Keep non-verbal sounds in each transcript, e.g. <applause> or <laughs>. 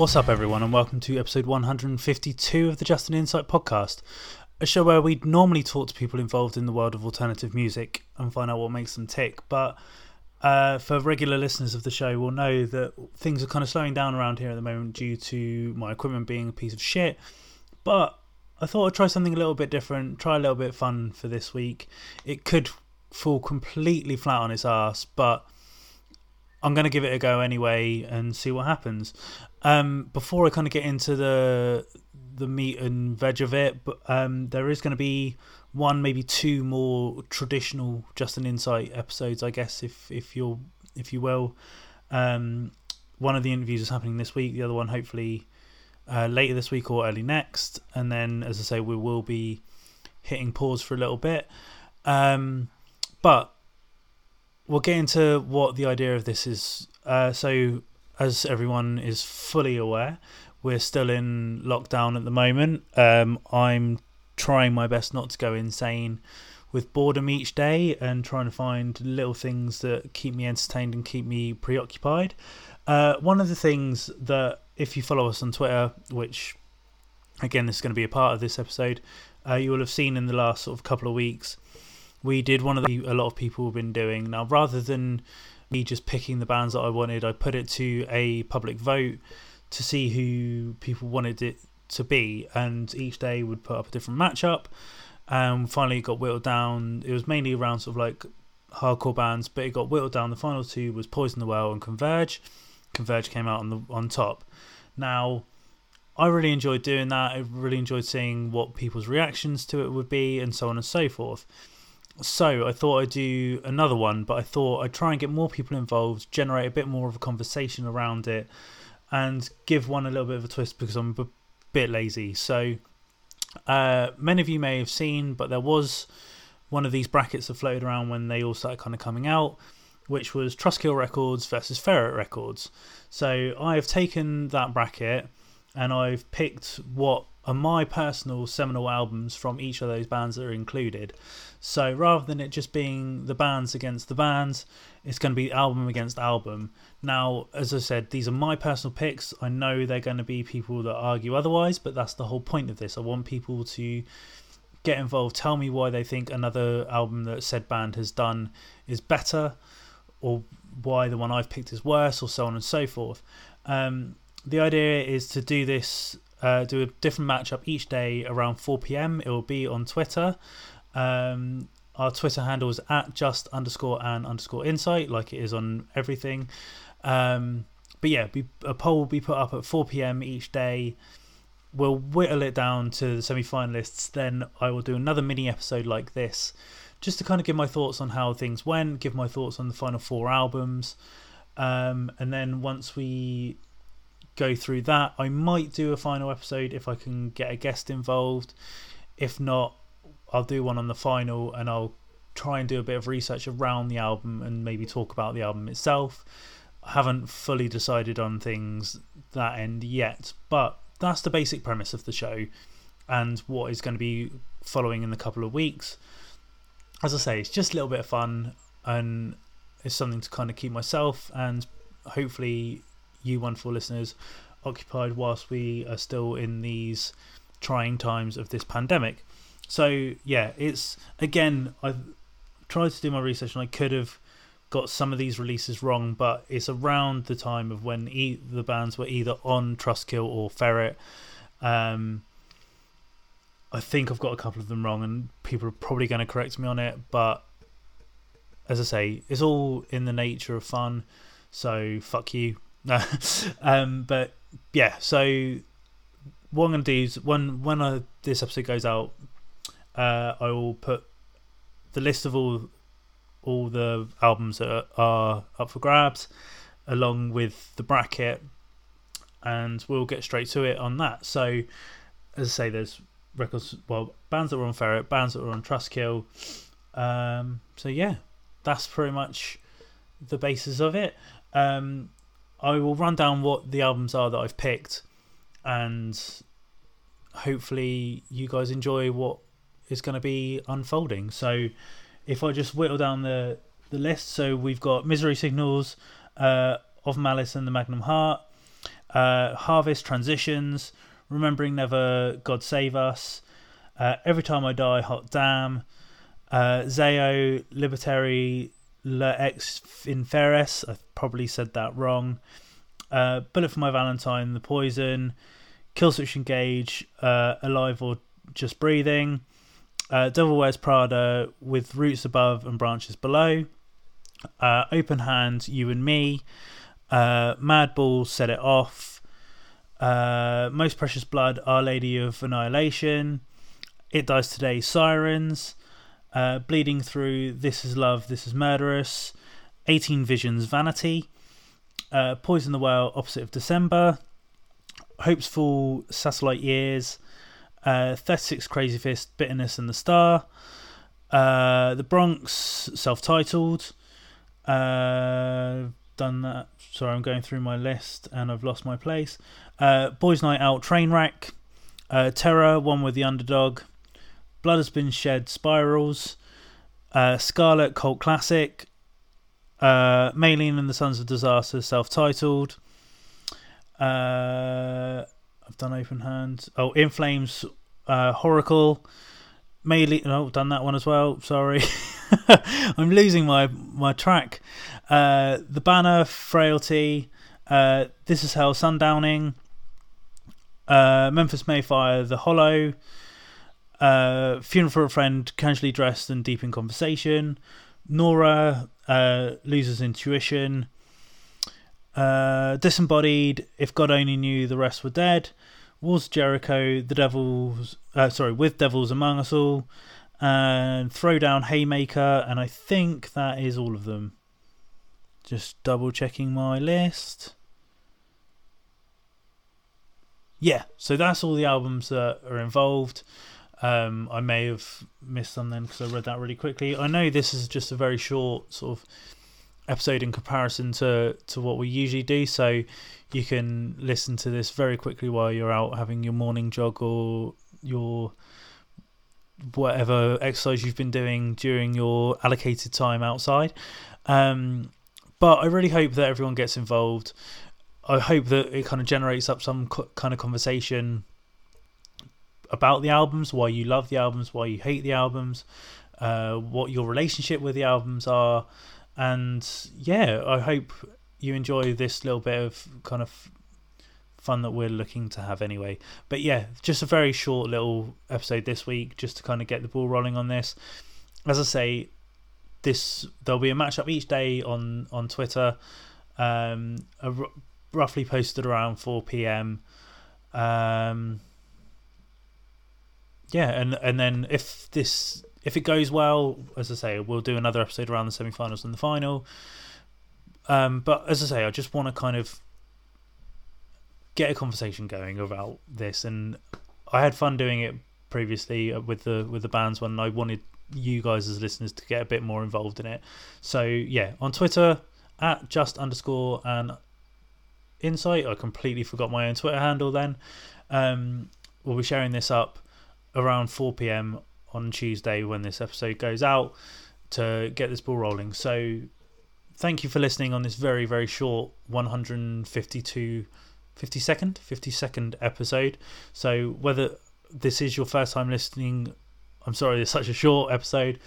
What's up, everyone, and welcome to episode 152 of the Just an Insight podcast, a show where we'd normally talk to people involved in the world of alternative music and find out what makes them tick. But uh, for regular listeners of the show, will know that things are kind of slowing down around here at the moment due to my equipment being a piece of shit. But I thought I'd try something a little bit different, try a little bit fun for this week. It could fall completely flat on its ass, but I'm going to give it a go anyway and see what happens. Um, before I kind of get into the the meat and veg of it, but um, there is going to be one, maybe two more traditional Just an Insight episodes, I guess, if if you're if you will. Um, one of the interviews is happening this week. The other one, hopefully, uh, later this week or early next. And then, as I say, we will be hitting pause for a little bit. Um, but we'll get into what the idea of this is. Uh, so, as everyone is fully aware, we're still in lockdown at the moment. Um, I'm trying my best not to go insane with boredom each day and trying to find little things that keep me entertained and keep me preoccupied. Uh, one of the things that, if you follow us on Twitter, which again, this is going to be a part of this episode, uh, you will have seen in the last sort of couple of weeks, we did one of the a lot of people have been doing. Now, rather than me just picking the bands that I wanted, I put it to a public vote to see who people wanted it to be, and each day would put up a different matchup. And finally, it got whittled down. It was mainly around sort of like hardcore bands, but it got whittled down. The final two was Poison the Well and Converge. Converge came out on the on top. Now, I really enjoyed doing that. I really enjoyed seeing what people's reactions to it would be, and so on and so forth. So I thought I'd do another one, but I thought I'd try and get more people involved, generate a bit more of a conversation around it, and give one a little bit of a twist because I'm a bit lazy. So uh, many of you may have seen, but there was one of these brackets that floated around when they all started kind of coming out, which was Trustkill Records versus Ferret Records. So I have taken that bracket and I've picked what are my personal seminal albums from each of those bands that are included. So rather than it just being the bands against the bands, it's going to be album against album. Now, as I said, these are my personal picks. I know they're going to be people that argue otherwise, but that's the whole point of this. I want people to get involved, tell me why they think another album that said band has done is better, or why the one I've picked is worse, or so on and so forth. Um, the idea is to do this, uh, do a different matchup each day around 4 pm. It will be on Twitter. Um, our Twitter handle is at just underscore and underscore insight, like it is on everything. Um, but yeah, be, a poll will be put up at 4 pm each day. We'll whittle it down to the semi finalists. Then I will do another mini episode like this just to kind of give my thoughts on how things went, give my thoughts on the final four albums. Um, and then once we go through that. I might do a final episode if I can get a guest involved. If not, I'll do one on the final and I'll try and do a bit of research around the album and maybe talk about the album itself. I haven't fully decided on things that end yet, but that's the basic premise of the show and what is going to be following in a couple of weeks. As I say, it's just a little bit of fun and it's something to kind of keep myself and hopefully you wonderful listeners occupied whilst we are still in these trying times of this pandemic. So, yeah, it's again, I've tried to do my research and I could have got some of these releases wrong, but it's around the time of when e- the bands were either on Trustkill or Ferret. Um, I think I've got a couple of them wrong, and people are probably going to correct me on it. But as I say, it's all in the nature of fun. So fuck you. <laughs> um, but yeah, so what I'm gonna do is when when I, this episode goes out, uh, I will put the list of all all the albums that are up for grabs, along with the bracket, and we'll get straight to it on that. So, as I say, there's records, well, bands that were on Ferret, bands that were on Trustkill. Um, so yeah, that's pretty much the basis of it. Um, I will run down what the albums are that I've picked, and hopefully you guys enjoy what is going to be unfolding. So, if I just whittle down the the list, so we've got Misery Signals, uh, of Malice and the Magnum Heart, uh, Harvest Transitions, Remembering Never, God Save Us, uh, Every Time I Die, Hot Damn, uh, Zao, Libertary, Le Ex Inferis, I probably said that wrong, uh, Bullet for My Valentine, The Poison, Killswitch Engage, uh, Alive or Just Breathing, uh, Devil Wears Prada with Roots Above and Branches Below, uh, Open Hand, You and Me, uh, Madball, Set It Off, uh, Most Precious Blood, Our Lady of Annihilation, It Dies Today, Sirens, uh, Bleeding Through, This Is Love, This Is Murderous, 18 Visions, Vanity, uh, Poison the Well, Opposite of December, Hopesfall, Satellite Years, uh, 36 Crazy Fist, Bitterness and the Star, uh, The Bronx, self titled, uh, done that. Sorry, I'm going through my list and I've lost my place. Uh, Boys Night Out, Trainwreck, uh, Terror, One with the Underdog, Blood Has Been Shed, Spirals, uh, Scarlet, Cult Classic, uh, Maylene and the Sons of Disaster, self titled. Uh, I've done Open Hand. Oh, In Flames, uh, Horacle. Maylene, oh, done that one as well. Sorry. <laughs> I'm losing my my track. Uh, the Banner, Frailty, uh, This Is Hell, Sundowning, uh, Memphis May Fire, The Hollow, uh, Funeral for a Friend, Casually Dressed and Deep in Conversation, Nora, uh, Loser's Intuition, uh, Disembodied, If God Only Knew the Rest Were Dead, Walls of Jericho, The Devils, uh, sorry, With Devils Among Us All, and Throwdown Haymaker, and I think that is all of them. Just double checking my list. Yeah, so that's all the albums that are involved. Um, I may have missed some then because I read that really quickly. I know this is just a very short sort of episode in comparison to, to what we usually do, so you can listen to this very quickly while you're out having your morning jog or your whatever exercise you've been doing during your allocated time outside. Um, but I really hope that everyone gets involved. I hope that it kind of generates up some co- kind of conversation about the albums, why you love the albums, why you hate the albums, uh, what your relationship with the albums are, and yeah, I hope you enjoy this little bit of kind of fun that we're looking to have anyway. But yeah, just a very short little episode this week, just to kind of get the ball rolling on this. As I say, this there'll be a matchup each day on on Twitter, um, roughly posted around four p.m. Um, yeah, and and then if this if it goes well, as I say, we'll do another episode around the semi-finals and the final. Um, but as I say, I just want to kind of get a conversation going about this, and I had fun doing it previously with the with the bands when I wanted you guys as listeners to get a bit more involved in it. So yeah, on Twitter at just underscore and insight. I completely forgot my own Twitter handle. Then um, we'll be sharing this up around 4 p.m. on Tuesday when this episode goes out to get this ball rolling. So thank you for listening on this very very short 152 50 second 50 second episode. So whether this is your first time listening, I'm sorry it's such a short episode,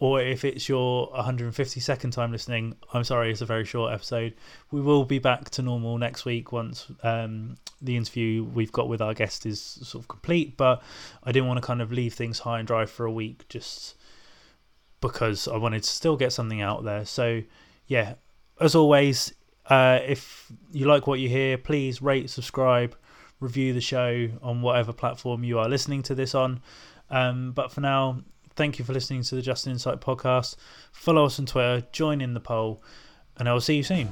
or if it's your 152nd time listening, I'm sorry it's a very short episode. We will be back to normal next week once um, the interview we've got with our guest is sort of complete. But I didn't want to kind of leave things high and dry for a week just because I wanted to still get something out there. So yeah, as always, uh, if you like what you hear, please rate, subscribe, review the show on whatever platform you are listening to this on. Um, but for now, thank you for listening to the Just Insight podcast. Follow us on Twitter, join in the poll, and I will see you soon.